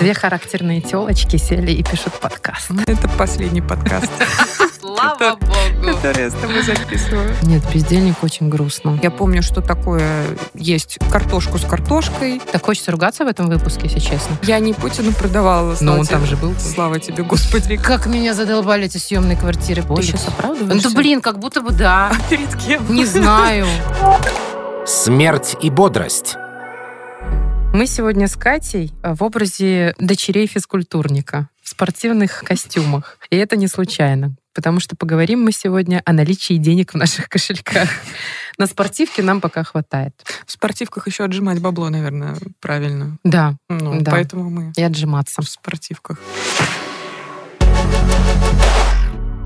Две характерные телочки сели и пишут подкаст. Это последний подкаст. Слава богу. Который я с тобой записываю. Нет, бездельник очень грустно. Я помню, что такое есть картошку с картошкой. Так хочется ругаться в этом выпуске, если честно. Я не Путину продавала. Но слава он там же был. Слава тебе, Господи. Как меня задолбали эти съемные квартиры. Ты сейчас Ну оправдываешься? да блин, как будто бы да. Перед кем? Не знаю. Смерть и бодрость. Мы сегодня с Катей в образе дочерей физкультурника в спортивных костюмах. И это не случайно, потому что поговорим мы сегодня о наличии денег в наших кошельках. На спортивке нам пока хватает. В спортивках еще отжимать бабло, наверное, правильно. Да, Ну, Да. поэтому мы и отжиматься. в спортивках.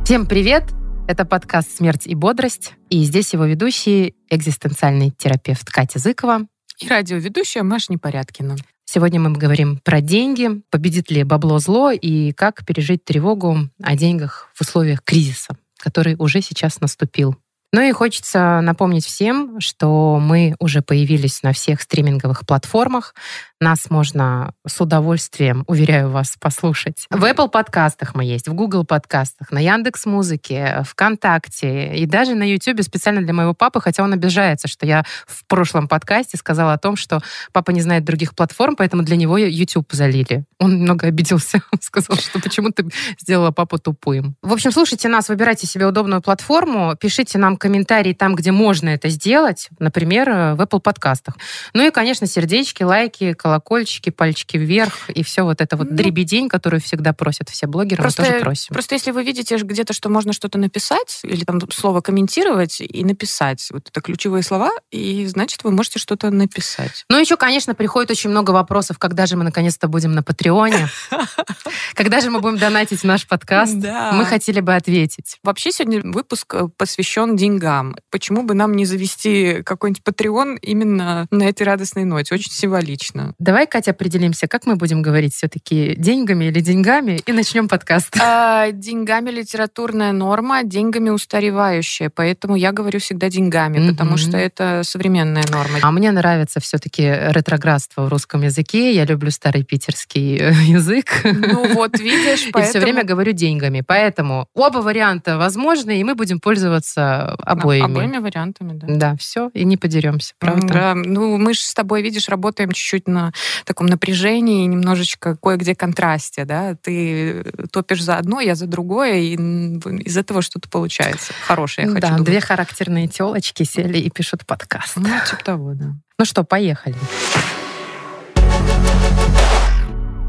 Всем привет! Это подкаст «Смерть и бодрость». И здесь его ведущий, экзистенциальный терапевт Катя Зыкова. И радиоведущая Маша Непорядкина. Сегодня мы говорим про деньги, победит ли бабло зло и как пережить тревогу о деньгах в условиях кризиса, который уже сейчас наступил. Ну и хочется напомнить всем, что мы уже появились на всех стриминговых платформах. Нас можно с удовольствием, уверяю вас, послушать. В Apple подкастах мы есть, в Google подкастах, на Яндекс Музыке, ВКонтакте и даже на YouTube специально для моего папы, хотя он обижается, что я в прошлом подкасте сказала о том, что папа не знает других платформ, поэтому для него YouTube залили. Он немного обиделся, Он сказал, что почему ты сделала папу тупым. В общем, слушайте нас, выбирайте себе удобную платформу, пишите нам комментарии там, где можно это сделать, например, в Apple подкастах. Ну и, конечно, сердечки, лайки, колокольчики, пальчики вверх и все вот это вот Ну, дребедень, которую всегда просят все блогеры, Просто- мы тоже просим. Просто если вы видите где-то, что можно что-то написать, или там слово комментировать и написать, вот это ключевые слова, и значит, вы можете что-то написать. Ну, еще, конечно, приходит очень много вопросов, когда же мы наконец-то будем на Патреоне, когда же мы будем донатить наш подкаст. Мы хотели бы ответить. Вообще сегодня выпуск э, посвящен деньгам. Почему бы нам не завести какой-нибудь Patreon именно на этой радостной ноте? Очень символично. Давай, Катя, определимся, как мы будем говорить все-таки деньгами или деньгами, и начнем подкаст. А, деньгами литературная норма, деньгами устаревающая. Поэтому я говорю всегда деньгами, Мгм. потому что это современная норма. А мне нравится все-таки ретроградство в русском языке. Я люблю старый питерский э, язык. Ну вот, видишь, И все поэтому... время говорю деньгами. Поэтому оба варианта возможны, и мы будем пользоваться обоими. Обоими вариантами, да. Да, все, и не подеремся, правда? Да, ну мы же с тобой, видишь, работаем чуть-чуть на таком напряжении, немножечко кое-где контрасте, да. Ты топишь за одно, я за другое, и из этого что-то получается хорошее, я хочу да, думать. две характерные телочки сели и пишут подкаст. Ну, типа того, да. Ну что, поехали.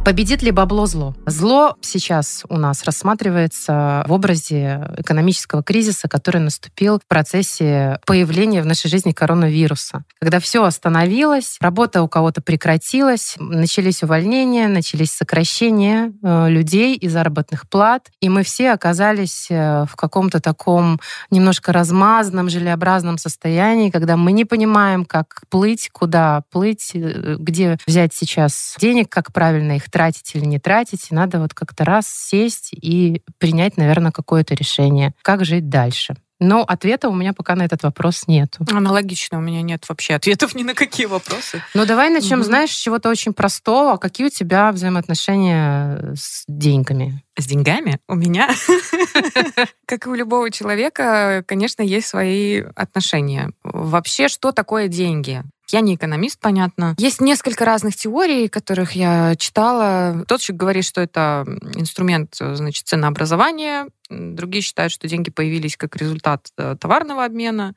Победит ли бабло зло? Зло сейчас у нас рассматривается в образе экономического кризиса, который наступил в процессе появления в нашей жизни коронавируса. Когда все остановилось, работа у кого-то прекратилась, начались увольнения, начались сокращения э, людей и заработных плат, и мы все оказались э, в каком-то таком немножко размазанном, желеобразном состоянии, когда мы не понимаем, как плыть, куда плыть, э, где взять сейчас денег, как правильно их тратить или не тратить. И надо вот как-то раз сесть и принять, наверное, какое-то решение, как жить дальше. Но ответа у меня пока на этот вопрос нету. Аналогично, у меня нет вообще ответов ни на какие вопросы. Но давай начнем, Мгм. знаешь, с чего-то очень простого. Какие у тебя взаимоотношения с деньгами? С деньгами у меня, как и у любого человека, конечно, есть свои отношения. Вообще, что такое деньги? Я не экономист, понятно. Есть несколько разных теорий, которых я читала. Тот человек говорит, что это инструмент, значит, ценообразования. Другие считают, что деньги появились как результат э, товарного обмена.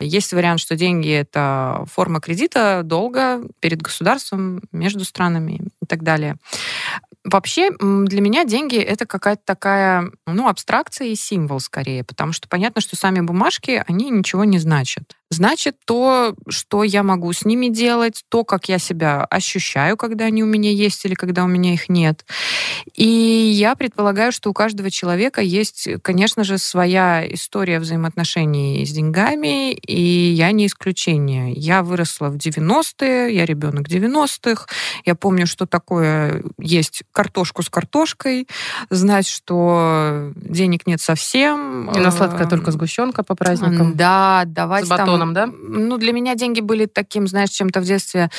Есть вариант, что деньги — это форма кредита, долга перед государством, между странами и так далее. Вообще, для меня деньги — это какая-то такая, ну, абстракция и символ скорее, потому что понятно, что сами бумажки, они ничего не значат. Значит, то, что я могу с ними делать, то, как я себя ощущаю, когда они у меня есть или когда у меня их нет. И я предполагаю, что у каждого человека есть, конечно же, своя история взаимоотношений с деньгами, и я не исключение. Я выросла в 90-е, я ребенок 90-х, я помню, что такое есть картошку с картошкой, знать, что денег нет совсем. И на сладкое Эм, только сгущенка по праздникам. Да, давать там фоном, да? Ну, для меня деньги были таким, знаешь, чем-то в детстве,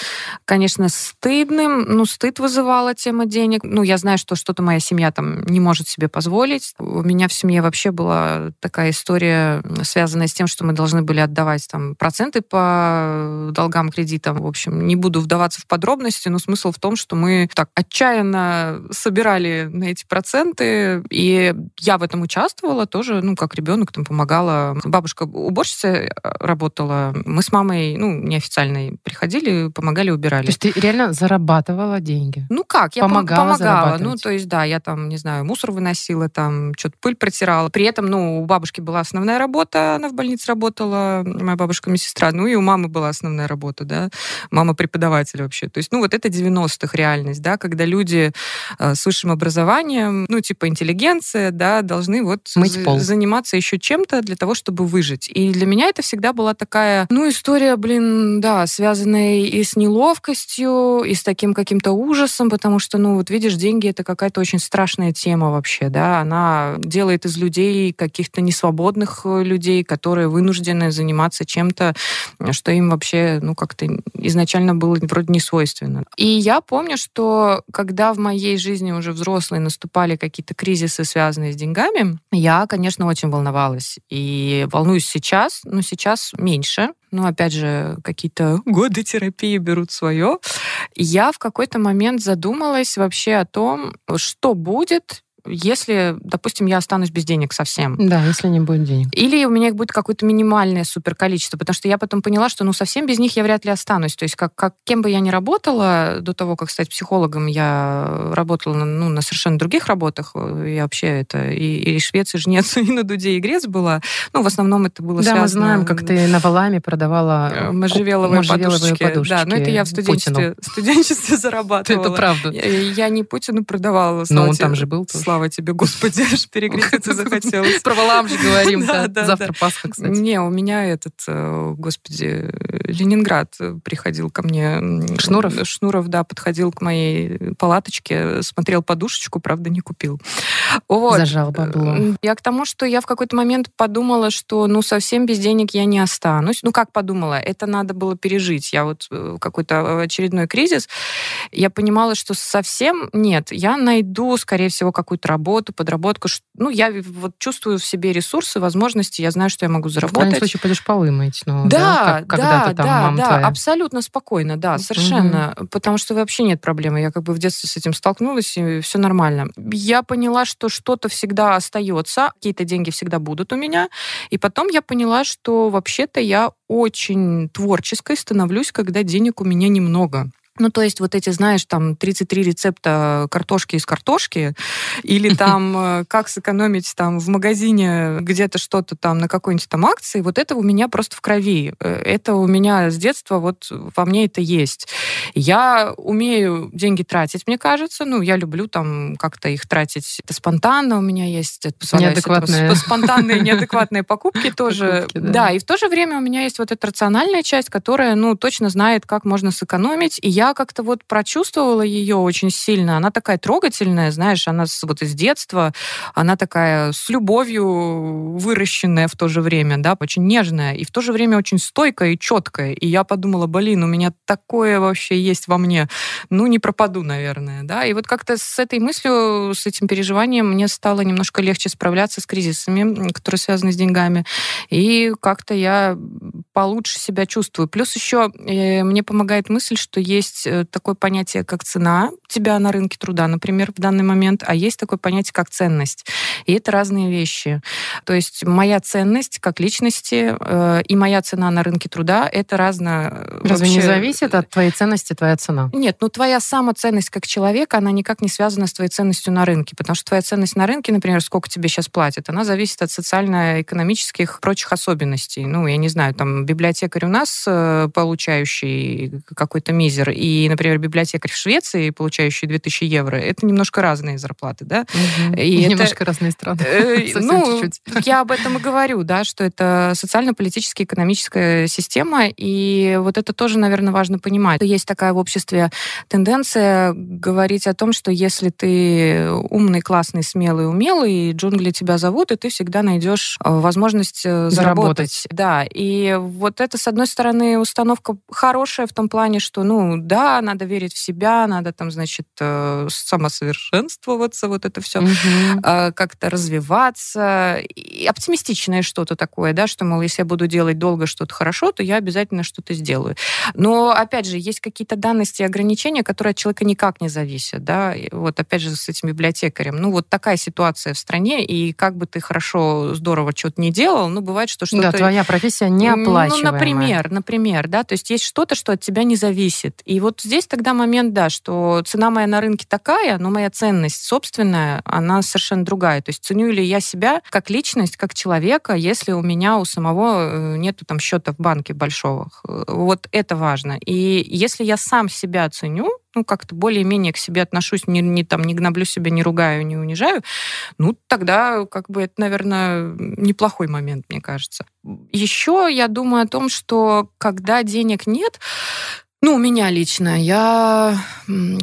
конечно, стыдным. Ну, стыд вызывала тема денег. Ну, я знаю, что что-то моя семья там не может себе позволить. У меня в семье вообще была такая история, связанная с тем, что мы должны были отдавать там проценты по долгам, кредитам. В общем, не буду вдаваться в подробности, но смысл в том, что мы так отчаянно собирали на эти проценты, и я в этом участвовала тоже, ну, как ребенок там помогала. Бабушка уборщица э, работала, мы с мамой, ну, неофициально приходили, помогали, убирали. То есть ты реально зарабатывала деньги? Ну как, я помогала, помогала. Ну, то есть, да, я там, не знаю, мусор выносила, там, что-то пыль протирала. При этом, ну, у бабушки была основная работа, она в больнице работала, моя бабушка медсестра, ну, и у мамы была основная работа, да, мама преподаватель вообще. То есть, ну, вот это 90-х реальность, да, когда люди э, с высшим образованием, ну, типа интеллигенция, да, должны вот Мыть пол. заниматься еще чем-то для того, чтобы выжить. И для меня это всегда была такая, ну, история, блин, да, связанная и с неловкостью, и с таким каким-то ужасом, потому что, ну, вот видишь, деньги — это какая-то очень страшная тема вообще, да, она делает из людей каких-то несвободных э, людей, которые вынуждены заниматься чем-то, что им вообще, ну, как-то изначально было вроде не свойственно. И я помню, что когда в моей жизни уже взрослые наступали какие-то кризисы, связанные с деньгами, я, конечно, очень волновалась. И волнуюсь сейчас, но сейчас меньше. Ну, опять же, какие-то годы терапии берут свое. Я в какой-то момент задумалась вообще о том, что будет, если, допустим, я останусь без денег совсем. Да, если не будет денег. Или у меня их будет какое-то минимальное супер количество, потому что я потом поняла, что ну совсем без них я вряд ли останусь. То есть как, как кем бы я ни работала, до того, как стать психологом, я работала на, ну, на совершенно других работах. Я вообще это и, и швец, и жнец, и на дуде, и грец была. Ну, в основном это было Да, связано... мы знаем, как ты на Валаме продавала э, можжевеловые, можжевеловые подушечки. подушечки Да, но это я в студенчестве, студенчестве зарабатывала. Это правда. Я, я не Путину продавала. Но он там же был тоже. Слава тебе, Господи, аж перекреститься захотелось. Про Валам же говорим, Да, да. да, Завтра Пасха, кстати. Не, у меня этот, э, господи, Ленинград приходил ко мне. Шнуров? Шнуров, да, подходил к моей палаточке, смотрел подушечку, правда, не купил. Вот. Зажал бабло. М, Я к тому, что я в какой-то момент подумала, что ну совсем без денег я не останусь. Ну как подумала? Это надо было пережить. Я вот э, какой-то очередной кризис, я понимала, что совсем нет. Я найду, скорее всего, какую-то работу, подработку. Ну я вот чувствую в себе ресурсы, возможности, я знаю, что я могу В крайнем заработать. случае пойдешь полы мыть. Ну, Да, как когда-то да, там да, мама да, твоя. абсолютно спокойно, да, совершенно. Потому что вообще нет проблемы. Я как бы в детстве с этим столкнулась, и все нормально. Я поняла, что что-то всегда остается, какие-то деньги всегда будут у меня. И потом я поняла, что вообще-то я очень творческой становлюсь, когда денег у меня немного. Ну, то есть вот эти, знаешь, там 33 рецепта картошки из картошки, или там э, как сэкономить там в магазине где-то что-то там на какой-нибудь там акции, вот это у меня просто в крови. Э, Это у меня с детства вот во мне это есть. Я умею деньги тратить, мне кажется. Ну, я люблю там как-то их тратить. Это спонтанно у меня есть. Это Неадекватные. сп- Спонтанные, неадекватные покупки тоже. Покупки, да. Да, и в то же время у меня есть вот эта рациональная часть, которая, ну, точно знает, как можно сэкономить. И я как-то вот прочувствовала ее очень сильно. Она такая трогательная, знаешь, она вот из детства, она такая с любовью выращенная в то же время, да, очень нежная, и в то же время очень стойкая и четкая. И я подумала, блин, у меня такое вообще есть во мне. Ну, не пропаду, наверное, да. И вот как-то с этой мыслью, с этим переживанием мне стало немножко легче справляться с кризисами, которые связаны с деньгами. И как-то я получше себя чувствую. Плюс еще э, мне помогает мысль, что есть э, такое понятие, как цена тебя на рынке труда, например, в данный момент, а есть такое понятие, как ценность. И это разные вещи. То есть моя ценность как личности э, и моя цена на рынке труда — это разно... э, Разве не вообще- зависит от твоей ценности твоя цена? нет, ну твоя самоценность как человека, она никак не связана с твоей ценностью на рынке, потому что твоя ценность на рынке, например, сколько тебе сейчас платят, она зависит от социально-экономических прочих особенностей. Ну, я не знаю, там библиотекарь у нас, э, получающий какой-то мизер, и например, библиотекарь в Швеции, получающий 2000 евро, это немножко разные зарплаты, да? Угу. И немножко это, разные страны. Э, ну, чуть-чуть. я об этом и говорю, да, что это социально-политическая, экономическая система, и вот это тоже, наверное, важно понимать. Есть такая в обществе тенденция говорить о том, что если ты умный, классный, смелый, умелый, джунгли тебя зовут, и ты всегда найдешь э, возможность э, заработать. заработать. Да, и вот это, с одной стороны, установка хорошая в том плане, что, ну, да, надо верить в себя, надо там, значит, э, самосовершенствоваться, вот это все, угу. как-то развиваться. И оптимистичное что-то такое, да, что, мол, если я буду делать долго что-то хорошо, то я обязательно что-то сделаю. Но, опять же, есть какие-то данности и ограничения, которые от человека никак не зависят, да, вот опять же с этим библиотекарем. Ну, вот такая ситуация в стране, и как бы ты хорошо, здорово что-то не делал, ну, бывает, что что-то... Да, твоя профессия неоплачиваемая. Ну, например, например, да, то есть есть что-то, что от тебя не зависит. И вот здесь тогда момент, да, что цена моя на рынке такая, но моя ценность собственная, она совершенно другая. То есть ценю ли я себя как личность, как человека, если у меня у самого э, нету там счета в банке большого. Вот это важно. И если я сам себя ценю, ну, как-то более-менее к себе отношусь, не, не, там, не гноблю себя, не ругаю, не унижаю, ну, тогда, как бы, это, наверное, неплохой момент, мне кажется. Еще я думаю о том, что когда денег нет, ну, у меня лично. Я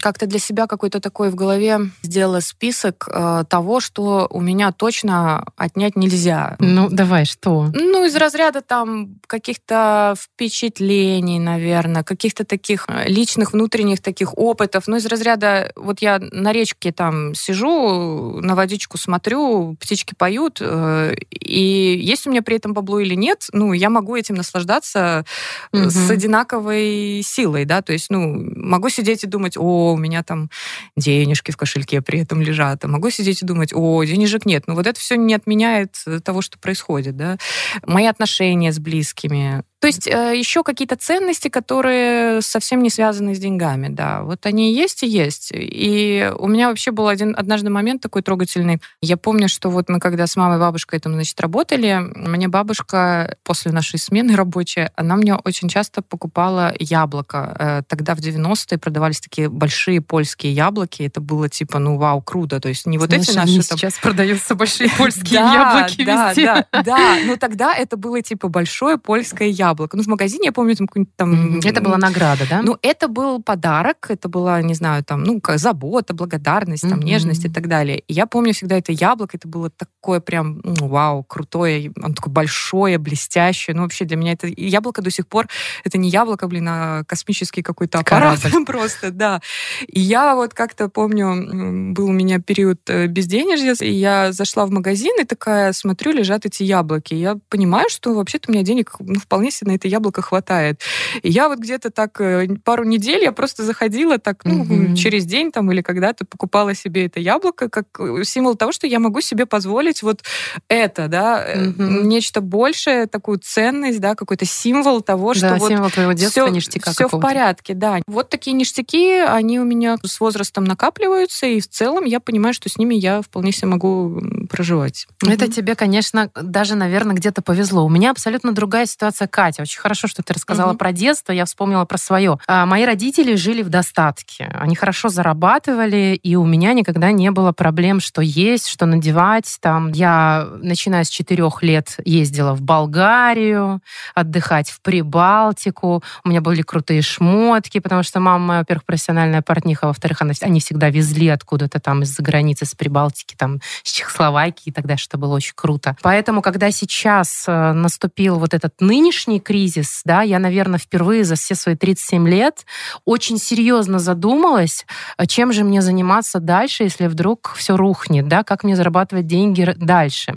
как-то для себя какой-то такой в голове сделала список э, того, что у меня точно отнять нельзя. Ну, давай, что? Ну, из разряда там каких-то впечатлений, наверное, каких-то таких э, личных внутренних таких опытов. Ну, из разряда, вот я на речке там сижу, на водичку смотрю, птички поют, э, и есть у меня при этом бабло или нет, ну, я могу этим наслаждаться угу. с одинаковой силой силой, да, то есть, ну, могу сидеть и думать, о, у меня там денежки в кошельке при этом лежат, а могу сидеть и думать, о, денежек нет. Но вот это все не отменяет того, что происходит, да. Мои отношения с близкими, то есть э, еще какие-то ценности, которые совсем не связаны с деньгами, да. Вот они есть и есть. И у меня вообще был один однажды момент такой трогательный. Я помню, что вот мы когда с мамой и бабушкой там, значит, работали, мне бабушка после нашей смены рабочей, она мне очень часто покупала яблоко. Э, тогда в 90-е продавались такие большие польские яблоки. Это было типа, ну вау, круто. То есть не вот Знаешь, эти наши... Там... сейчас продаются большие польские яблоки да, Да, да, но тогда это было типа большое польское яблоко яблоко. Ну, в магазине, я помню, там какой-нибудь там... Это была награда, да? Ну, это был подарок, это была, не знаю, там, ну, забота, благодарность, там, нежность и так далее. И я помню всегда это яблоко, это было такое прям, ну, вау, крутое, оно такое большое, блестящее. Ну, вообще для меня это яблоко до сих пор, это не яблоко, блин, а космический какой-то аппарат просто, да. И я вот как-то помню, был у меня период э, безденежья, и я зашла в магазин и такая смотрю, лежат эти яблоки. И я понимаю, что вообще-то у меня денег ну, вполне себе на это яблоко хватает. И я вот где-то так э, пару недель я просто заходила так, ну, mm-hmm. через день там или когда-то покупала себе это яблоко как э, символ того, что я могу себе позволить вот это, да, mm-hmm. нечто большее, такую ценность, да, какой-то символ того, что да, вот символ твоего детства, все, ништяка все в порядке, да. Вот такие ништяки, они у меня с возрастом накапливаются, и в целом я понимаю, что с ними я вполне себе могу проживать. Это mm-hmm. тебе, конечно, даже, наверное, где-то повезло. У меня абсолютно другая ситуация, Катя. Катя, очень хорошо, что ты рассказала угу. про детство, я вспомнила про свое. А, мои родители жили в достатке. Они хорошо зарабатывали, и у меня никогда не было проблем, что есть, что надевать. Там я, начиная с четырех лет, ездила в Болгарию отдыхать, в Прибалтику. У меня были крутые шмотки, потому что мама во-первых, профессиональная портниха, во-вторых, она, они всегда везли откуда-то там из-за границы, с Прибалтики, там, с Чехословакии и далее, что было очень круто. Поэтому, когда сейчас э, наступил вот этот нынешний кризис, да, я, наверное, впервые за все свои 37 лет очень серьезно задумалась, а чем же мне заниматься дальше, если вдруг все рухнет, да, как мне зарабатывать деньги дальше.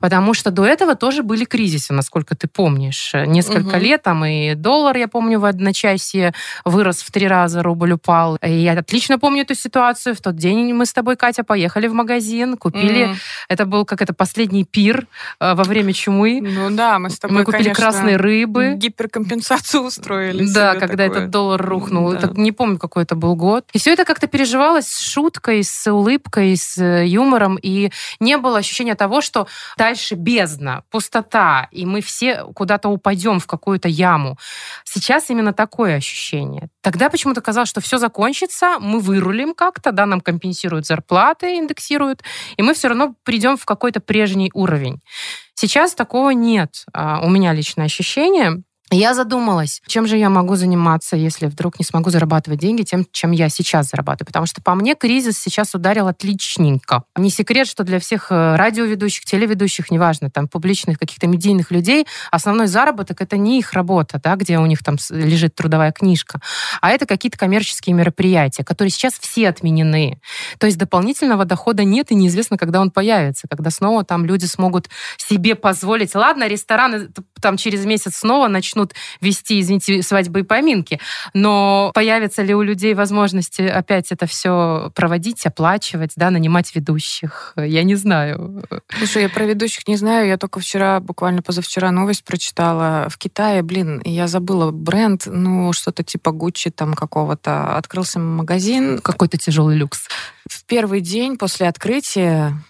Потому что до этого тоже были кризисы, насколько ты помнишь. Несколько угу. лет там и доллар, я помню, в одночасье вырос в три раза, рубль упал. И я отлично помню эту ситуацию. В тот день мы с тобой, Катя, поехали в магазин, купили... Угу. Это был как это последний пир э, во время чумы. Ну да, мы с тобой, Мы купили конечно, красные рыбы. Гиперкомпенсацию устроили. Да, когда такое. этот доллар рухнул. Да. Это, не помню, какой это был год. И все это как-то переживалось с шуткой, с улыбкой, с э, юмором. И не было ощущения того, что дальше бездна, пустота, и мы все куда-то упадем в какую-то яму. Сейчас именно так такое ощущение. Тогда почему-то казалось, что все закончится, мы вырулим как-то, да, нам компенсируют зарплаты, индексируют, и мы все равно придем в какой-то прежний уровень. Сейчас такого нет. А, у меня личное ощущение. Я задумалась, чем же я могу заниматься, если вдруг не смогу зарабатывать деньги тем, чем я сейчас зарабатываю. Потому что по мне кризис сейчас ударил отличненько. Не секрет, что для всех э, радиоведущих, телеведущих, неважно, там, публичных каких-то медийных людей, основной заработок — это не их работа, да, где у них там лежит трудовая книжка, а это какие-то коммерческие мероприятия, которые сейчас все отменены. То есть дополнительного дохода нет, и неизвестно, когда он появится, когда снова там люди смогут себе позволить. Ладно, рестораны там через месяц снова начнут вести, извините, свадьбы и поминки, но появится ли у людей возможность опять это все проводить, оплачивать, да, нанимать ведущих? Я не знаю. Слушай, я про ведущих не знаю, я только вчера, буквально позавчера новость прочитала. В Китае, блин, я забыла бренд, ну, что-то типа Гуччи там какого-то. Открылся магазин. Какой-то тяжелый люкс. В первый день после открытия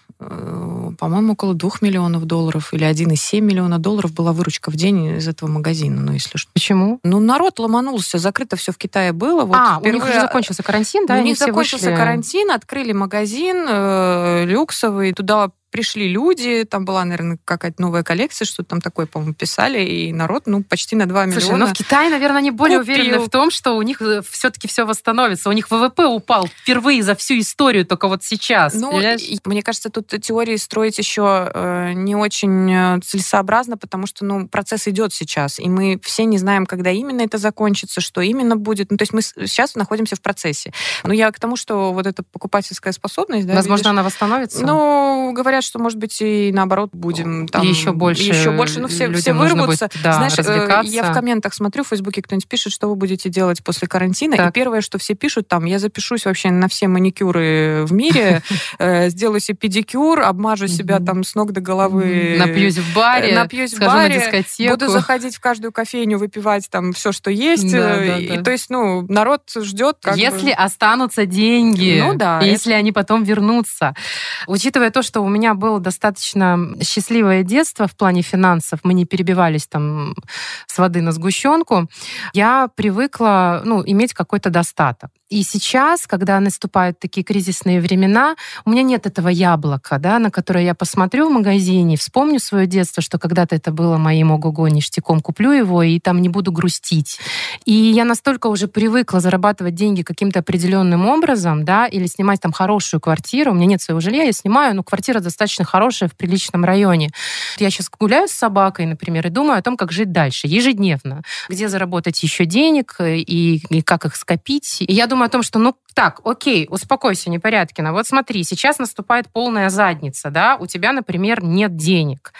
по-моему, около 2 миллионов долларов или 1,7 миллиона долларов была выручка в день из этого магазина, ну, если что. Почему? Ну, народ ломанулся, закрыто все в Китае было. Вот а, впервые... у них уже закончился карантин, да? У них закончился вышли... карантин, открыли магазин э, люксовый, туда пришли люди, там была, наверное, какая-то новая коллекция, что-то там такое, по-моему, писали, и народ, ну, почти на 2 Слушай, миллиона. но в Китае, наверное, они более купил. уверены в том, что у них э, все-таки все восстановится. У них ВВП упал впервые за всю историю, только вот сейчас. Ну, мне кажется, тут теории строить еще э, не очень э, целесообразно, потому что, ну, процесс идет сейчас, и мы все не знаем, когда именно это закончится, что именно будет. Ну, то есть мы сейчас находимся в процессе. Но я к тому, что вот эта покупательская способность... Да, Возможно, видишь, она восстановится? Ну, говорят, что, может быть, и наоборот будем там... Еще больше Еще больше. Ну, все, все вырвутся. Будет, да, Знаешь, э, развлекаться. я в комментах смотрю, в Фейсбуке кто-нибудь пишет, что вы будете делать после карантина. Так. И первое, что все пишут там, я запишусь вообще на все маникюры в мире, э, сделаю себе педикюр, обмажу себя там с ног до головы. Напьюсь в баре, э, напьюсь в баре, буду заходить в каждую кофейню, выпивать там все, что есть. И, то есть, ну, народ ждет. Если останутся деньги, ну да, если они потом вернутся. Учитывая то, что у меня было достаточно счастливое детство в плане финансов. Мы не перебивались там с воды на сгущенку. Я привыкла ну, иметь какой-то достаток. И сейчас, когда наступают такие кризисные времена, у меня нет этого яблока, да, на которое я посмотрю в магазине, вспомню свое детство, что когда-то это было моим ого-го ништяком, куплю его и там не буду грустить. И я настолько уже привыкла зарабатывать деньги каким-то определенным образом, да, или снимать там хорошую квартиру. У меня нет своего жилья, я снимаю, но квартира достаточно хорошая в приличном районе. Я сейчас гуляю с собакой, например, и думаю о том, как жить дальше, ежедневно. Где заработать еще денег и, и как их скопить. И я думаю о том, что, ну, так, окей, успокойся, Непорядкина. Вот смотри, сейчас наступает полная задница, да, у тебя, например, нет денег.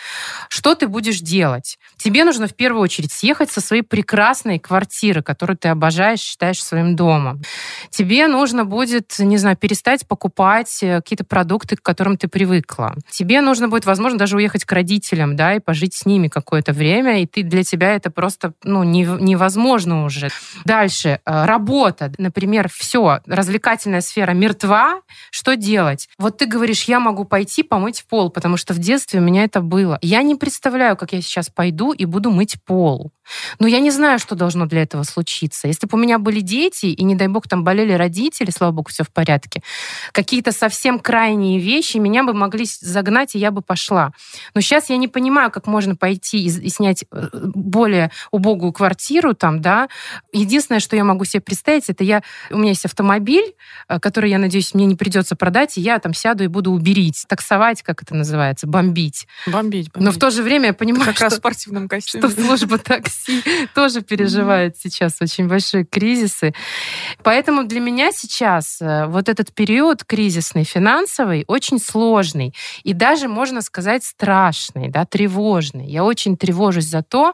Что ты будешь делать? Тебе нужно в первую очередь съехать со своей прекрасной квартиры, которую ты обожаешь, считаешь своим домом. Тебе нужно будет, не знаю, перестать покупать э, какие-то продукты, к которым ты привыкла. Тебе нужно будет, возможно, даже уехать к родителям, да, и пожить с ними какое-то время, и ты для тебя это просто, ну, невозможно уже. Дальше, э, работа, например, все, развлекательная сфера мертва, что делать? Вот ты говоришь, я могу пойти помыть пол, потому что в детстве у меня это было. Я не представляю, как я сейчас пойду и буду мыть пол. Но я не знаю, что должно для этого случиться. Если бы у меня были дети, и, не дай бог, там болели родители, слава богу, все в порядке, какие-то совсем крайние вещи меня бы могли загнать, и я бы пошла. Но сейчас я не понимаю, как можно пойти и, и снять э, более убогую квартиру там, да. Единственное, что я могу себе представить, это я... У меня есть автомобиль, э, который, я надеюсь, мне не придется продать, и я там сяду и буду уберить, таксовать, как это называется, бомбить. Бомбить, бомбить. Но в то же время я понимаю, как что, раз в спортивном костюме. что служба такси тоже переживает сейчас очень большие кризисы. Поэтому для меня сейчас э, вот этот период кризисный, финансовый, очень сложный. И даже, можно сказать, страшный, да, тревожный. Я очень тревожусь за то,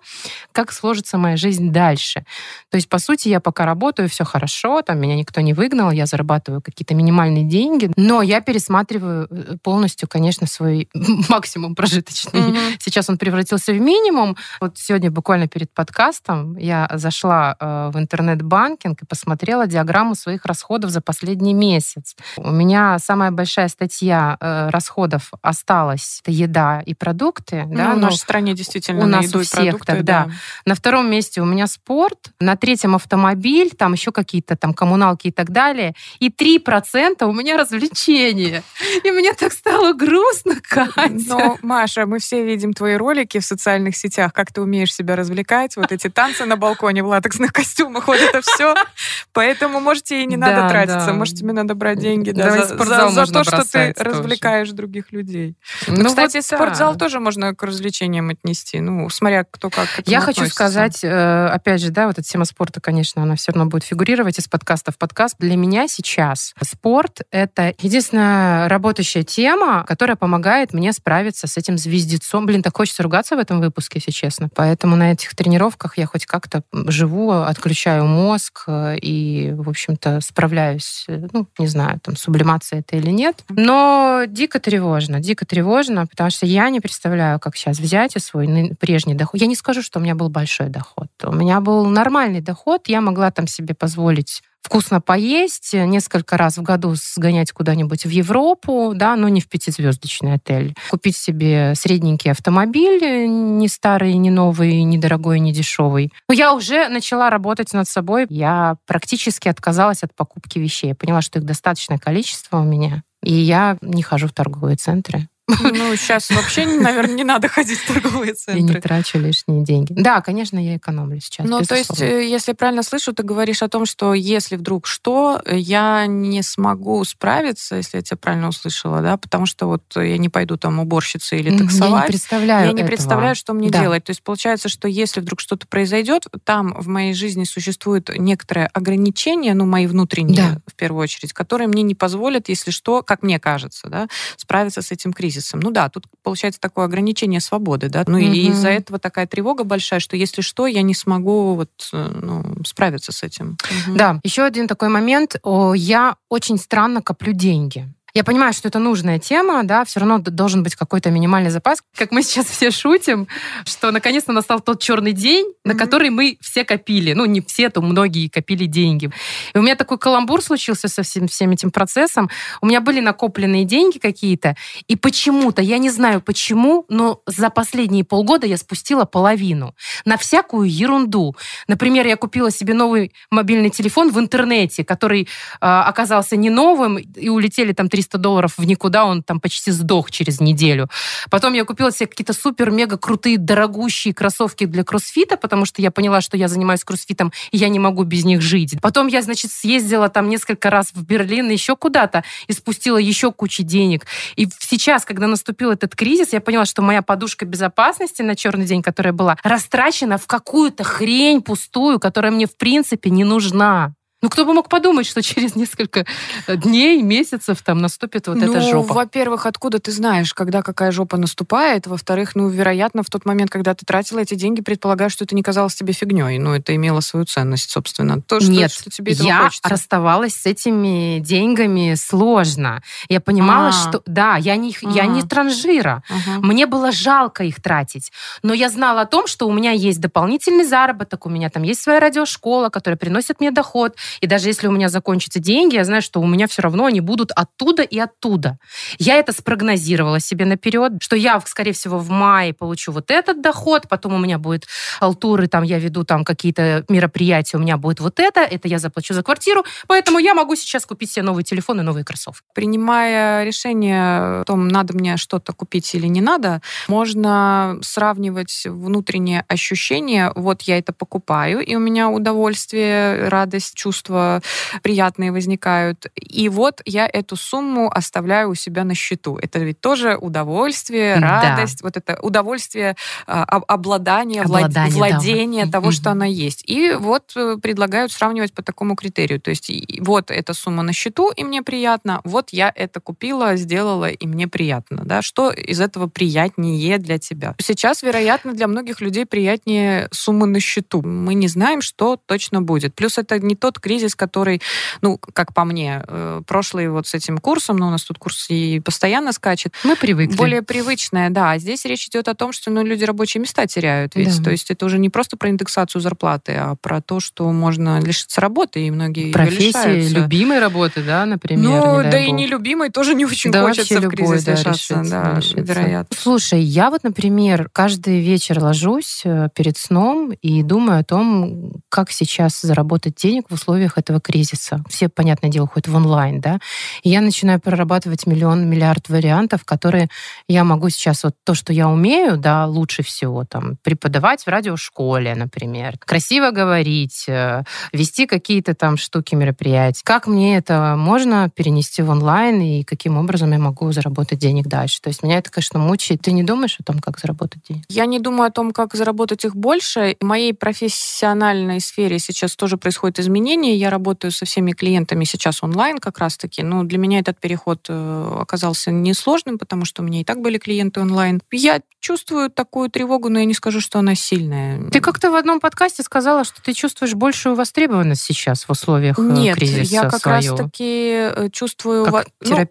как сложится моя жизнь дальше. То есть, по сути, я пока работаю, все хорошо, там меня никто не выгнал, я зарабатываю какие-то минимальные деньги, но я пересматриваю э, полностью, конечно, свой максимум прожиточный. Mm-hmm. Сейчас он превратился в минимум. Вот сегодня буквально перед подкастом я зашла э, в интернет-банкинг и посмотрела диаграмму своих расходов за последний месяц. У меня самая большая статья э, расходов осталась. Это еда и продукты. Ну, да, в нашей стране действительно у нас у всех продукты, так, да. да. На втором месте у меня спорт, на третьем автомобиль, там еще какие-то там коммуналки и так далее. И 3% у меня развлечения. И мне так стало грустно, Катя. Но, Маша, мы все видим твои ролики в социальных сетях, как ты умеешь себя развлекать, вот эти танцы на балконе в латексных костюмах, вот это все. Поэтому, можете и не надо да, тратиться, да. может, тебе надо брать деньги да, за, за, за то, что ты тоже. развлекаешь других людей. Ну, кстати, вот спортзал да. тоже можно к развлечениям отнести, ну, смотря кто как Я хочу сказать, э, опять же, да, вот эта тема спорта, конечно, она все равно будет фигурировать из подкаста в подкаст. Для меня сейчас спорт — это единственная работающая тема, которая помогает мне справиться с этим звездецом. Блин, так хочется ругаться в этом выпуске, если честно. Поэтому на этих тренировках я хоть как-то живу, отключаю мозг э, и, в общем-то, справляюсь, э, ну, не знаю, там, сублимация это или нет. Но дико тревожно, дико тревожно, потому что я не представляю, как сейчас взять и свой прежний доход. Я не скажу, что у меня был большой доход. У меня был нормальный доход, я могла там себе позволить вкусно поесть, несколько раз в году сгонять куда-нибудь в Европу, да, но не в пятизвездочный отель. Купить себе средненький автомобиль, не старый, не новый, не дорогой, не дешевый. Но я уже начала работать над собой. Я практически отказалась от покупки вещей. Я поняла, что их достаточное количество у меня. И я не хожу в торговые центры. Ну, сейчас вообще, наверное, не надо ходить в торговые центры. Я не трачу лишние деньги. Да, конечно, я экономлю сейчас. Ну, то есть, э, если правильно слышу, ты говоришь о том, что если вдруг что, я не смогу справиться, если я тебя правильно услышала, да, потому что вот я не пойду там уборщицей или таксовать. Я не представляю Я не этого. представляю, что мне да. делать. То есть, получается, что если вдруг что-то произойдет, там в моей жизни существует некоторое ограничение, ну, мои внутренние, да. в первую очередь, которые мне не позволят, если что, как мне кажется, да, справиться с этим кризисом кризисом. Ну да, тут получается такое ограничение свободы, да. Ну угу. и из-за этого такая тревога большая, что если что, я не смогу вот, э, ну, справиться с этим. Угу. Да, еще один такой момент. Я очень странно коплю деньги. Я понимаю, что это нужная тема, да, все равно должен быть какой-то минимальный запас. Как мы сейчас все шутим, что наконец-то настал тот черный день, mm-hmm. на который мы все копили. Ну, не все, то многие копили деньги. И у меня такой каламбур случился со всем, всем этим процессом. У меня были накопленные деньги какие-то, и почему-то, я не знаю почему, но за последние полгода я спустила половину на всякую ерунду. Например, я купила себе новый мобильный телефон в интернете, который э, оказался не новым, и улетели там 300 долларов в никуда, он там почти сдох через неделю. Потом я купила себе какие-то супер-мега крутые, дорогущие кроссовки для кроссфита, потому что я поняла, что я занимаюсь кроссфитом, и я не могу без них жить. Потом я, значит, съездила там несколько раз в Берлин, еще куда-то, и спустила еще кучу денег. И сейчас, когда наступил этот кризис, я поняла, что моя подушка безопасности на черный день, которая была, растрачена в какую-то хрень пустую, которая мне в принципе не нужна. Ну, кто бы мог подумать, что через несколько дней, месяцев там наступит вот ну, эта жопа? во-первых, откуда ты знаешь, когда какая жопа наступает? Во-вторых, ну, вероятно, в тот момент, когда ты тратила эти деньги, предполагаю, что это не казалось тебе фигней. Ну, это имело свою ценность, собственно. То, что, Нет, что тебе я хочется. расставалась с этими деньгами сложно. Я понимала, А-а-а. что... Да, я не, А-а-а. я не транжира. А-а-а. Мне было жалко их тратить. Но я знала о том, что у меня есть дополнительный заработок, у меня там есть своя радиошкола, которая приносит мне доход, и даже если у меня закончатся деньги, я знаю, что у меня все равно они будут оттуда и оттуда. Я это спрогнозировала себе наперед, что я, скорее всего, в мае получу вот этот доход, потом у меня будет алтуры, там я веду там какие-то мероприятия, у меня будет вот это, это я заплачу за квартиру, поэтому я могу сейчас купить себе новый телефон и новые кроссовки. Принимая решение о том, надо мне что-то купить или не надо, можно сравнивать внутренние ощущения. Вот я это покупаю, и у меня удовольствие, радость, чувство чувства приятные возникают. И вот я эту сумму оставляю у себя на счету. Это ведь тоже удовольствие, радость, да. вот это удовольствие а, обладания, обладание, владения да. того, что она есть. И вот э, предлагают сравнивать по такому критерию. То есть вот эта сумма на счету, и мне приятно, вот я это купила, сделала, и мне приятно. Да? Что из этого приятнее для тебя? Сейчас, вероятно, для многих людей приятнее суммы на счету. Мы не знаем, что точно будет. Плюс это не тот кризис, который, ну, как по мне, э, прошлый вот с этим курсом, но у нас тут курс и постоянно скачет. Мы привыкли. Более привычное, да. А здесь речь идет о том, что ну, люди рабочие места теряют ведь. Да. То есть это уже не просто про индексацию зарплаты, а про то, что можно лишиться работы, и многие Профессии, любимой работы, да, например. Ну, да бог. и нелюбимой тоже не очень да, хочется в кризис да, лишаться. Решиться, да, решиться. вероятно. Слушай, я вот, например, каждый вечер ложусь э, перед сном и думаю о том, как сейчас заработать денег в условиях этого кризиса. Все, понятное дело, ходят в онлайн, да. И я начинаю прорабатывать миллион, миллиард вариантов, которые я могу сейчас, вот то, что я умею, да, лучше всего, там, преподавать в радиошколе, например, красиво говорить, э, вести какие-то там штуки, мероприятия. Как мне это можно перенести в онлайн и каким образом я могу заработать денег дальше? То есть меня это, конечно, мучает. Ты не думаешь о том, как заработать денег? Я не думаю о том, как заработать их больше. В моей профессиональной сфере сейчас тоже происходят изменения. Я работаю со всеми клиентами сейчас онлайн как раз-таки. Но для меня этот переход э, оказался несложным, потому что у меня и так были клиенты онлайн. Я чувствую такую тревогу, но я не скажу, что она сильная. Ты как-то в одном подкасте сказала, что ты чувствуешь большую востребованность сейчас в условиях э, Нет, кризиса я как раз-таки э, чувствую... Как ну,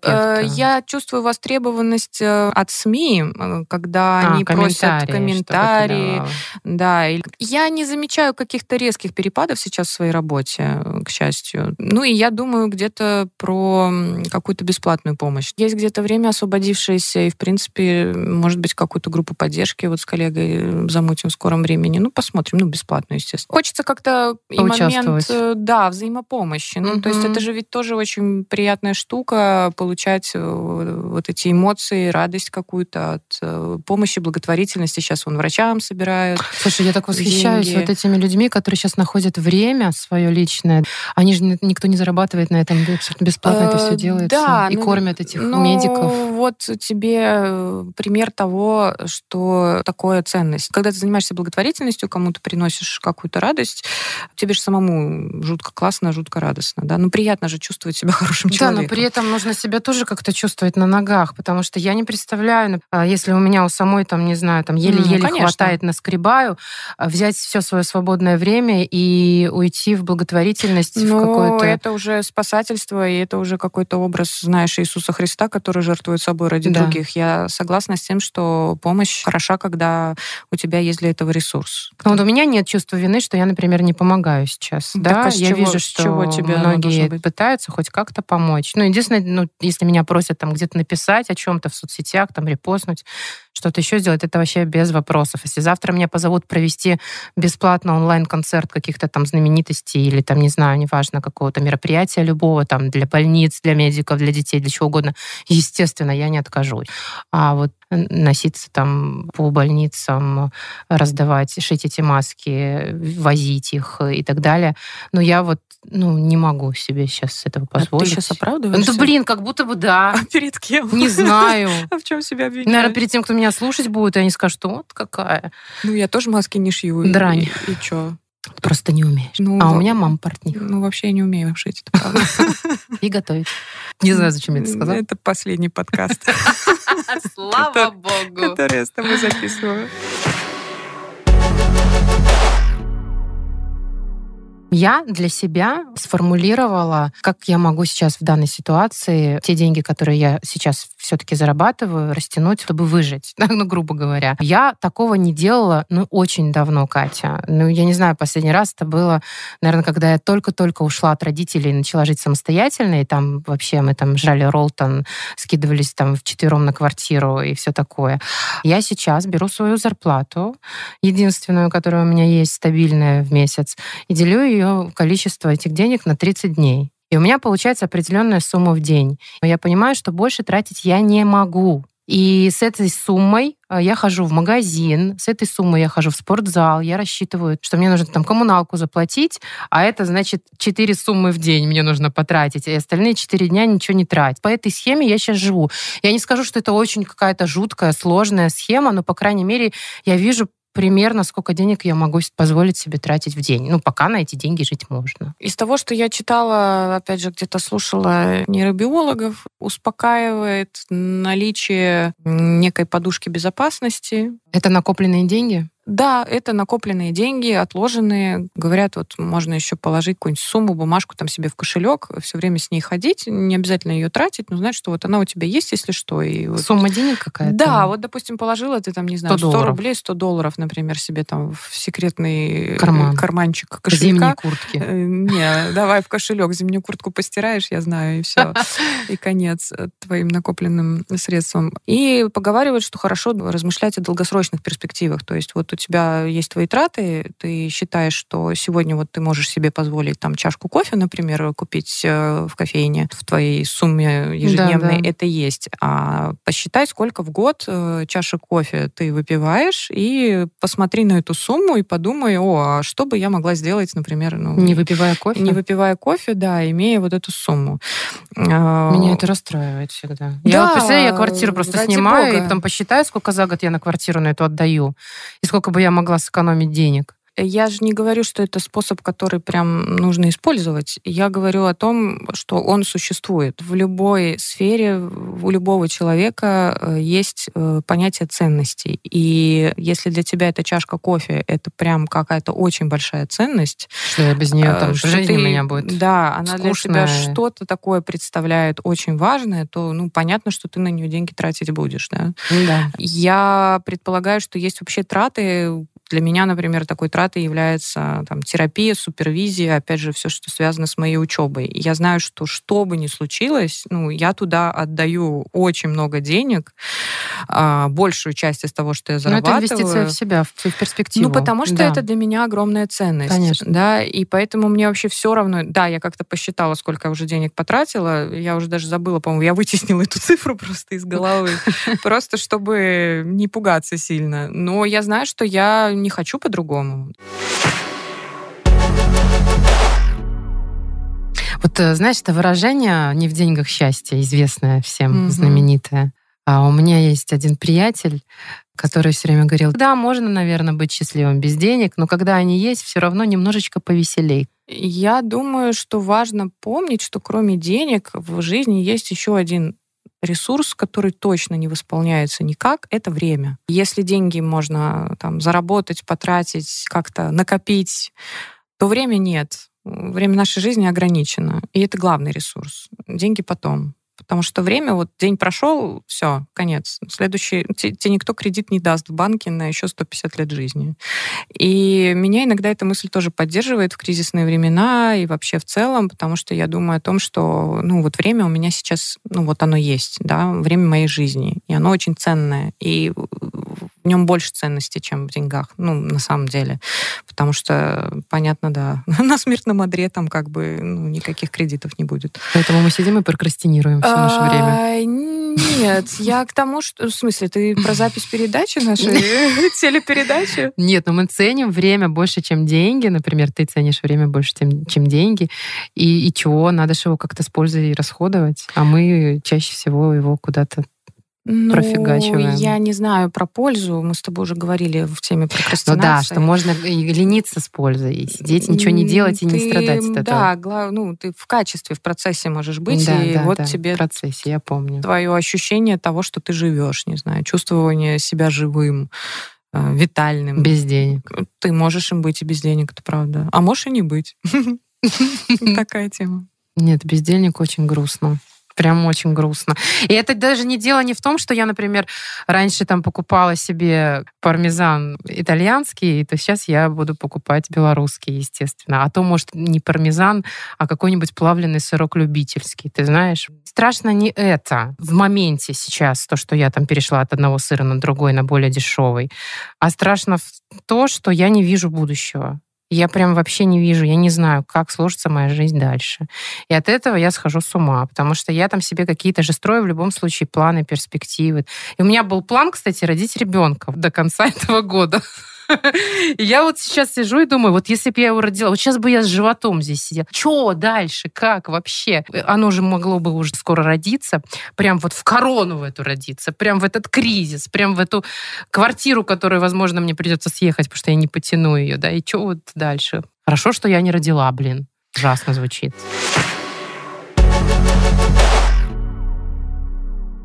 я чувствую востребованность от СМИ, когда а, они просят комментарии. Да, я не замечаю каких-то резких перепадов сейчас в своей работе, к счастью. Ну и я думаю где-то про какую-то бесплатную помощь. Есть где-то время освободившееся, и, в принципе, может быть, какую-то группу поддержки вот с коллегой замутим в скором времени. Ну, посмотрим. Ну, бесплатно, естественно. Хочется как-то и момент, э, да, взаимопомощи. Ну, угу. то есть это же ведь тоже очень приятная штука, получать э, вот эти эмоции, радость какую-то от э, помощи, благотворительности. Сейчас вон врачам собирают. Слушай, я так восхищаюсь деньги. вот этими людьми, которые сейчас находят время свое личное. Они же никто не зарабатывает на этом, абсолютно бесплатно это все делается. Да, и ну, кормят этих ну, медиков. Вот тебе пример того, что такое ценность. Когда ты занимаешься благотворительностью, кому-то приносишь какую-то радость, тебе же самому жутко классно, жутко радостно. Да? Ну, приятно же чувствовать себя хорошим человеком. Да, но при этом нужно себя тоже как-то чувствовать на ногах, потому что я не представляю, а, если у меня у самой, там, не знаю, там, еле-еле ну, хватает, наскребаю, а, взять все свое свободное время и уйти в благотворительность, ну, в какое-то... это уже спасательство, и это уже какой-то образ, знаешь, Иисуса Христа, который жертвует собой ради да. других. Я согласна с тем, что помощь хороша, когда у тебя есть для этого ресурс. Ну, вот у меня нет чувства вины, что я, например, не помогаю сейчас. Так, да, а я чего, вижу, что чего тебе многие пытаются хоть как-то помочь. Ну, единственное, ну, если меня просят там где-то написать о чем-то в соцсетях, там репостнуть, что-то еще сделать, это вообще без вопросов. Если завтра меня позовут провести бесплатно онлайн-концерт каких-то там знаменитостей или там, не знаю, неважно, какого-то мероприятия любого, там, для больниц, для медиков, для детей, для чего угодно, естественно, я не откажусь. А вот носиться там по больницам, раздавать, шить эти маски, возить их и так далее. Но я вот ну, не могу себе сейчас этого позволить. А ты сейчас оправдываешься? Да блин, как будто бы да. А перед кем? Не знаю. А в чем себя обвиняешь? Наверное, перед тем, кто меня слушать будет, и они скажут, что вот какая. Ну, я тоже маски не шью. Дрань. И, и что? Просто не умеешь. Ну, а у меня мама портних. Ну, вообще я не умею шить, это правда. И готовить. Не знаю, зачем я это сказала. Это последний подкаст. Слава богу. Который я с тобой записываю. Я для себя сформулировала, как я могу сейчас в данной ситуации те деньги, которые я сейчас все-таки зарабатываю, растянуть, чтобы выжить, ну, грубо говоря. Я такого не делала, ну, очень давно, Катя. Ну, я не знаю, последний раз это было, наверное, когда я только-только ушла от родителей и начала жить самостоятельно, и там вообще мы там жрали Ролтон, скидывались там в четвером на квартиру и все такое. Я сейчас беру свою зарплату, единственную, которая у меня есть, стабильная в месяц, и делю ее количество этих денег на 30 дней. И у меня получается определенная сумма в день. Но я понимаю, что больше тратить я не могу. И с этой суммой э, я хожу в магазин, с этой суммой я хожу в спортзал, я рассчитываю, что мне нужно там коммуналку заплатить, а это значит 4 суммы в день мне нужно потратить, и остальные 4 дня ничего не тратить. По этой схеме я сейчас живу. Я не скажу, что это очень какая-то жуткая, сложная схема, но, по крайней мере, я вижу примерно сколько денег я могу позволить себе тратить в день. Ну, пока на эти деньги жить можно. Из того, что я читала, опять же, где-то слушала нейробиологов, успокаивает наличие некой подушки безопасности. Это накопленные деньги? Да, это накопленные деньги, отложенные. Говорят, вот можно еще положить какую-нибудь сумму, бумажку там себе в кошелек, все время с ней ходить, не обязательно ее тратить, но знать, что вот она у тебя есть, если что. И вот... Сумма денег какая-то? Да, вот, допустим, положила ты там, не знаю, 100, 100 рублей, 100 долларов, например, себе там в секретный Карман. карманчик кошелька. Зимние куртки. Э, Не, давай в кошелек зимнюю куртку постираешь, я знаю, и все. И конец э, твоим накопленным средствам. И поговаривают, что хорошо размышлять о долгосрочных перспективах. То есть вот у тебя есть твои траты, ты считаешь, что сегодня вот ты можешь себе позволить там чашку кофе, например, купить э, в кофейне, в твоей сумме ежедневной Да, да. это есть. А посчитай, сколько в год э, чашек кофе ты выпиваешь, и посмотри на эту сумму и подумай, о, а что бы я могла сделать, например, ну, Не выпивая кофе? не выпивая кофе, да, имея вот эту сумму. А, Меня это расстраивает всегда. Да, я вот, представляю, я квартиру просто снимаю, бога. и потом посчитаю, сколько за год я на квартиру на эту отдаю, и сколько бы я могла сэкономить денег. Я же не говорю, что это способ, который прям нужно использовать. Я говорю о том, что он существует. В любой сфере у любого человека э, есть э, понятие ценностей. И если для тебя эта чашка кофе это прям какая-то очень большая ценность, Что я без нее э, там что жизнь ты- у меня будет. Да, она для тебя скучная. что-то такое представляет очень важное, то ну понятно, что ты на нее деньги тратить будешь, да. Да. Я предполагаю, что есть вообще траты. Для меня, например, такой тратой является там, терапия, супервизия, опять же, все, что связано с моей учебой. И я знаю, что что бы ни случилось, ну, я туда отдаю очень много денег, а, большую часть из того, что я Но зарабатываю. это инвестиция в себя, в, в перспективу. Ну, потому что Да. это для меня огромная ценность. Конечно. Да, и поэтому мне вообще все равно. Да, я как-то посчитала, сколько я уже денег потратила. Я уже даже забыла, по-моему, я вытеснила эту цифру просто из головы. Просто чтобы не пугаться сильно. Но я знаю, что я не хочу по-другому. Вот э, знаешь, это выражение «не в деньгах счастье», известное всем, Мгм. знаменитое. А у меня есть один приятель, который все время говорил, да, можно, наверное, быть счастливым без денег, но когда они есть, все равно немножечко повеселей. Я думаю, что важно помнить, что кроме денег в жизни есть еще один ресурс, который точно не восполняется никак, это время. Если деньги можно там заработать, потратить, как-то накопить, то время нет. Время нашей жизни ограничено. И это главный ресурс. Деньги потом. Потому что время, вот день прошел, все, конец. Следующий, те- тебе никто кредит не даст в банке на еще 150 лет жизни. И меня иногда эта мысль тоже поддерживает в кризисные времена и вообще в целом, потому что я думаю о том, что ну вот время у меня сейчас, ну вот оно есть, да, время моей жизни, и оно очень ценное, и нем больше ценности, чем в деньгах, ну на самом деле, потому что понятно, да, на смертном одре там как бы ну, никаких кредитов не будет. Поэтому мы сидим и прокрастинируем все наше время. Нет, я к тому, что... В смысле, ты про запись передачи нашей, телепередачи? Нет, но мы ценим время больше, чем деньги. Например, ты ценишь время больше, чем, чем деньги. И, и чего? Надо же его как-то с пользой расходовать. А мы чаще всего его куда-то... Ну, Профигачиваем. я не знаю про пользу. Мы с тобой уже говорили в теме Ну прокрастинации. да, что можно и лениться с пользой, и сидеть, ничего не делать и не Ты, страдать от этого. Да, гла- ну, ты в качестве, в процессе можешь быть, Да, и да, вот да, тебе в процессе, я помню. твое ощущение того, что ты живешь, не знаю, чувствование себя живым, э, витальным. Без денег. Ты можешь им быть и без денег, это правда. А можешь и не быть. Такая тема. Нет, без денег очень грустно. Прям очень грустно. И это даже не дело не в том, что я, например, раньше там покупала себе пармезан итальянский, то сейчас я буду покупать белорусский, естественно. А то, может, не пармезан, а какой-нибудь плавленый сырок любительский, ты знаешь. Страшно не это в моменте сейчас, то, что я там перешла от одного сыра на другой, на более дешевый, а страшно то, что я не вижу будущего. Я прям вообще не вижу, я не знаю, как сложится моя жизнь дальше. И от этого я схожу с ума, потому что я там себе какие-то же строю в любом случае планы, перспективы. И у меня был план, кстати, родить ребенка до конца этого года. Я вот сейчас сижу и думаю, вот если бы я его родила, вот сейчас бы я с животом здесь сидела. Что дальше? Как вообще? Оно же могло бы уже скоро родиться, прям вот в корону в эту родиться, прям в этот кризис, прям в эту квартиру, которую, возможно, мне придется съехать, потому что я не потяну ее, да, и что вот дальше? Хорошо, что я не родила, блин. Ужасно звучит.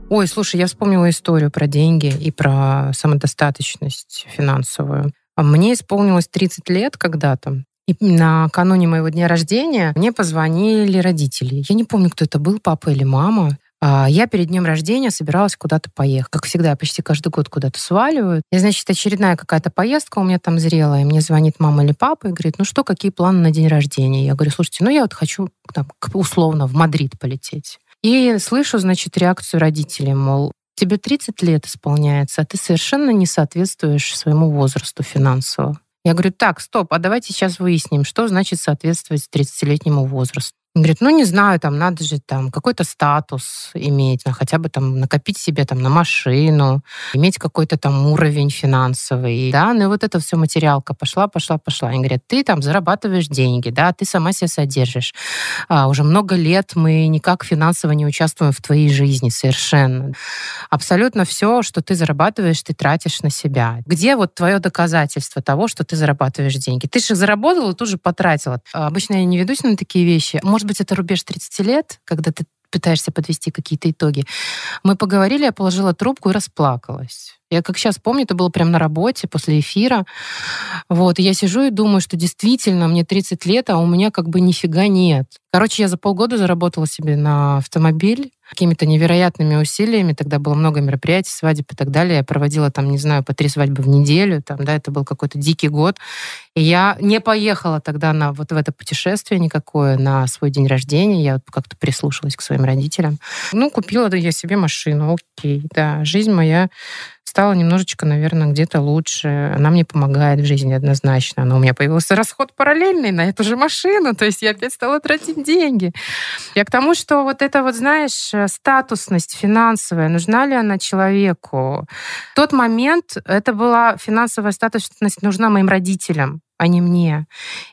Ой, слушай, я вспомнила историю про деньги и про самодостаточность финансовую. Мне исполнилось 30 лет когда-то. И накануне моего дня рождения мне позвонили родители. Я не помню, кто это был, папа или мама. А, я перед днем рождения собиралась куда-то поехать. Как всегда, почти каждый год куда-то сваливают. И, значит, очередная какая-то поездка у меня там зрела, и мне звонит мама или папа и говорит, ну что, какие планы на день рождения? Я говорю, слушайте, ну я вот хочу там, условно в Мадрид полететь. И слышу, значит, реакцию родителей, мол, тебе 30 лет исполняется, а ты совершенно не соответствуешь своему возрасту финансово. Я говорю, так, стоп, а давайте сейчас выясним, что значит соответствовать 30-летнему возрасту. Говорит, ну не знаю, там надо же там какой-то статус иметь, ну, хотя бы там накопить себе там на машину, иметь какой-то там уровень финансовый, да, ну и вот это все материалка пошла, пошла, пошла. Они говорят, ты там зарабатываешь деньги, да, ты сама себя содержишь. А, уже много лет мы никак финансово не участвуем в твоей жизни совершенно. Абсолютно все, что ты зарабатываешь, ты тратишь на себя. Где вот твое доказательство того, что ты зарабатываешь деньги? Ты же заработала, тут же потратила. Обычно я не ведусь на такие вещи. Может может быть, это рубеж 30 лет, когда ты пытаешься подвести какие-то итоги. Мы поговорили, я положила трубку и расплакалась. Я как сейчас помню, это было прямо на работе после эфира. Вот, и я сижу и думаю, что действительно мне 30 лет, а у меня как бы нифига нет. Короче, я за полгода заработала себе на автомобиль какими-то невероятными усилиями. Тогда было много мероприятий, свадеб и так далее. Я проводила там, не знаю, по три свадьбы в неделю. Там, да, это был какой-то дикий год. И я не поехала тогда на вот в это путешествие никакое, на свой день рождения. Я как-то прислушалась к своим родителям. Ну, купила я себе машину. Окей, да. Жизнь моя стала немножечко, наверное, где-то лучше. Она мне помогает в жизни однозначно. Но у меня появился расход параллельный на эту же машину. То есть я опять стала тратить деньги. Я к тому, что вот это вот, знаешь, статусность финансовая, нужна ли она человеку? В тот момент это была финансовая статусность нужна моим родителям а не мне.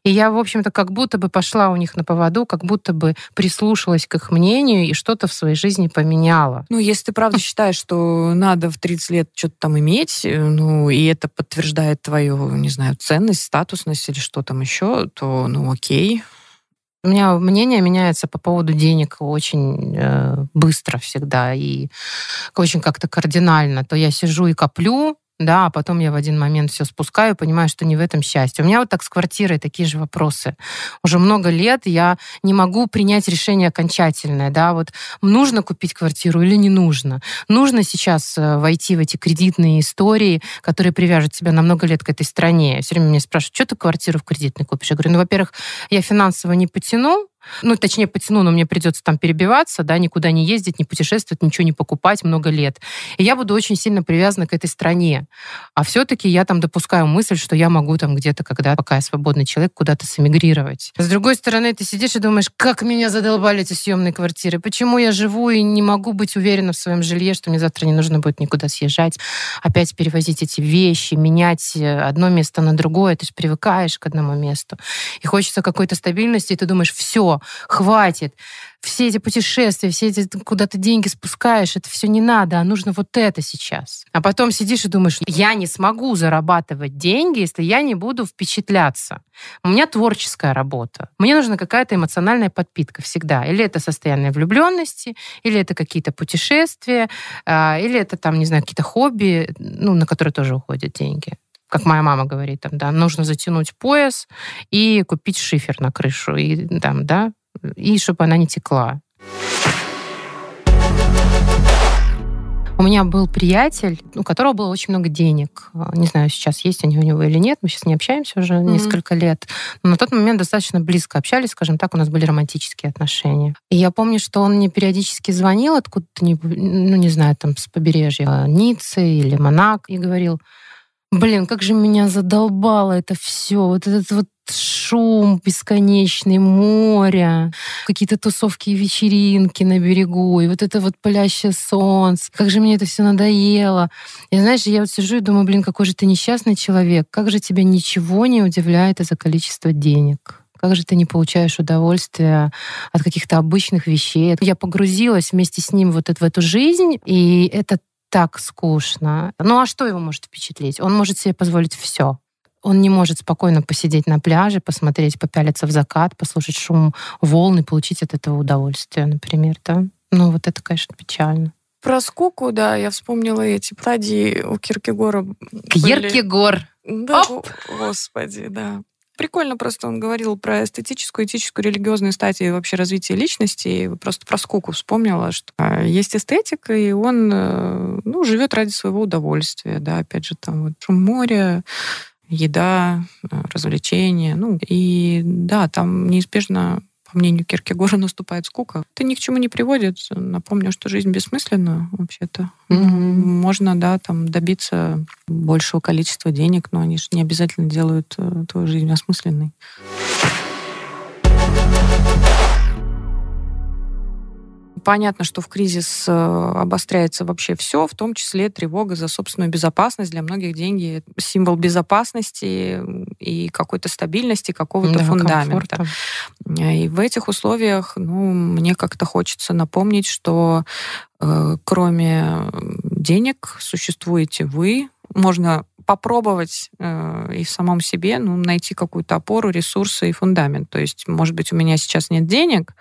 И я, в общем-то, как будто бы пошла у них на поводу, как будто бы прислушалась к их мнению и что-то в своей жизни поменяла. Ну, если ты правда считаешь, что надо в 30 лет что-то там иметь, э, ну, и это подтверждает твою, не знаю, ценность, статусность или что там еще, то, ну, окей. У меня мнение меняется по поводу денег очень э, быстро всегда и очень как-то кардинально. То я сижу и коплю, да, а потом я в один момент все спускаю, понимаю, что не в этом счастье. У меня вот так с квартирой такие же вопросы. Уже много лет я не могу принять решение окончательное, да, вот нужно купить квартиру или не нужно. Нужно сейчас э, войти в эти кредитные истории, которые привяжут тебя на много лет к этой стране. Все время меня спрашивают, что ты квартиру в кредитной купишь? Я говорю, ну, во-первых, я финансово не потяну, ну, точнее, потяну, но мне придется там перебиваться, да, никуда не ездить, не путешествовать, ничего не покупать много лет. И я буду очень сильно привязана к этой стране. А все-таки я там допускаю мысль, что я могу там где-то, когда пока я свободный человек, куда-то сэмигрировать. С другой стороны, ты сидишь и думаешь, как меня задолбали эти съемные квартиры, почему я живу и не могу быть уверена в своем жилье, что мне завтра не нужно будет никуда съезжать, опять перевозить эти вещи, менять э, одно место на другое, ты же привыкаешь к одному месту. И хочется какой-то стабильности, и ты думаешь, все, хватит. Все эти путешествия, все эти куда ты деньги спускаешь, это все не надо, а нужно вот это сейчас. А потом сидишь и думаешь, я не смогу зарабатывать деньги, если я не буду впечатляться. У меня творческая работа. Мне нужна какая-то эмоциональная подпитка всегда. Или это состояние влюбленности, или это какие-то путешествия, а, или это там, не знаю, какие-то хобби, ну, на которые тоже уходят деньги как моя мама говорит, там, да, нужно затянуть пояс и купить шифер на крышу, и, там, да, и чтобы она не текла. У меня был приятель, у которого было очень много денег. Не знаю, сейчас есть они у него или нет. Мы сейчас не общаемся уже mm-hmm. несколько лет. Но на тот момент достаточно близко общались, скажем так, у нас были романтические отношения. И я помню, что он мне периодически звонил откуда-то, ну, не знаю, там, с побережья Ниццы или Монак, и говорил, Блин, как же меня задолбало это все. Вот этот вот шум бесконечный, море, какие-то тусовки и вечеринки на берегу, и вот это вот палящее солнце. Как же мне это все надоело. И знаешь, я вот сижу и думаю, блин, какой же ты несчастный человек. Как же тебя ничего не удивляет из-за количества денег? Как же ты не получаешь удовольствия от каких-то обычных вещей? Я погрузилась вместе с ним вот в эту жизнь, и это так скучно. Ну а что его может впечатлить? Он может себе позволить все. Он не может спокойно посидеть на пляже, посмотреть, попялиться в закат, послушать шум волн и получить от этого удовольствие, например, да? Ну вот это, конечно, печально. Про скуку, да, я вспомнила эти стадии у Киркегора. Киркегор. Да, господи, да. Прикольно просто он говорил про эстетическую, этическую, религиозную стадию вообще развития личности. И просто про скуку вспомнила, что а, есть эстетика, и он э, ну, живет ради своего удовольствия. Да, опять же, там вот шум моря, еда, э, развлечения. Ну, и да, там неизбежно по мнению Киркегора, наступает скука. Это ни к чему не приводит. Напомню, что жизнь бессмысленна вообще-то. Mm-hmm. Можно, да, там добиться большего количества денег, но они же не обязательно делают э, твою жизнь осмысленной. Понятно, что в кризис э, обостряется вообще все, в том числе тревога за собственную безопасность. Для многих деньги — символ безопасности и какой-то стабильности, какого-то да, фундамента. Комфорта. И в этих условиях ну, мне как-то хочется напомнить, что э, кроме денег существуете вы. Можно попробовать э, и в самом себе ну, найти какую-то опору, ресурсы и фундамент. То есть, может быть, у меня сейчас нет денег,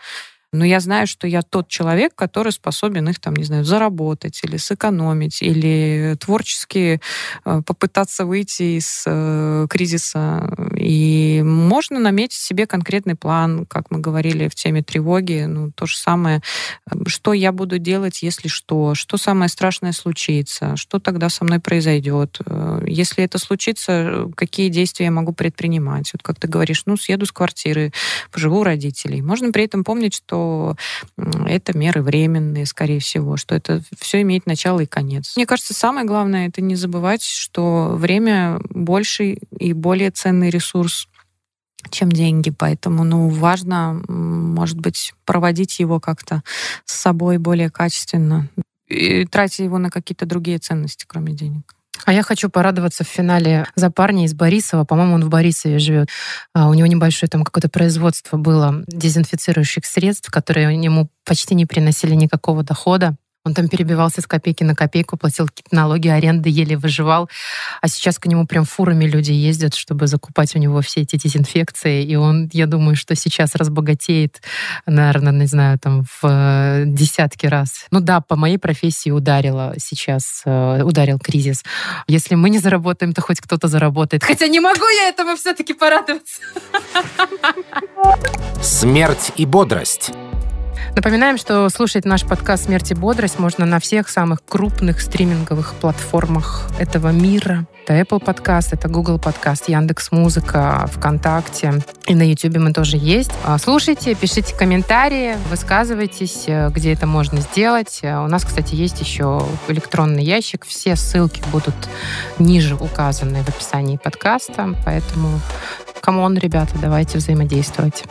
но я знаю, что я тот человек, который способен их, там, не знаю, заработать или сэкономить, или творчески э, попытаться выйти из э, кризиса. И можно наметить себе конкретный план, как мы говорили в теме тревоги, ну, то же самое, что я буду делать, если что, что самое страшное случится, что тогда со мной произойдет. Э, если это случится, какие действия я могу предпринимать. Вот как ты говоришь, ну, съеду с квартиры, поживу у родителей. Можно при этом помнить, что что это меры временные, скорее всего, что это все имеет начало и конец. Мне кажется, самое главное это не забывать, что время больший и более ценный ресурс чем деньги. Поэтому, ну, важно, может быть, проводить его как-то с собой более качественно и тратить его на какие-то другие ценности, кроме денег. А я хочу порадоваться в финале за парня из Борисова. По-моему, он в Борисове живет. А, у него небольшое там какое-то производство было дезинфицирующих средств, которые ему почти не приносили никакого дохода. Он там перебивался с копейки на копейку, платил какие-то налоги, аренды, еле выживал. А сейчас к нему прям фурами люди ездят, чтобы закупать у него все эти дезинфекции. И он, я думаю, что сейчас разбогатеет, наверное, не знаю, там в э, десятки раз. Ну да, по моей профессии ударило сейчас, э, ударил кризис. Если мы не заработаем, то хоть кто-то заработает. Хотя не могу я этому все-таки порадоваться. Смерть и бодрость. Напоминаем, что слушать наш подкаст «Смерть и бодрость» можно на всех самых крупных стриминговых платформах этого мира. Это Apple Podcast, это Google Podcast, Яндекс Музыка, ВКонтакте. И на YouTube мы тоже есть. А, слушайте, пишите комментарии, высказывайтесь, э, где это можно сделать. Э, у нас, кстати, есть еще электронный ящик. Все ссылки будут ниже указаны в описании подкаста. Поэтому, come on, ребята, давайте взаимодействовать.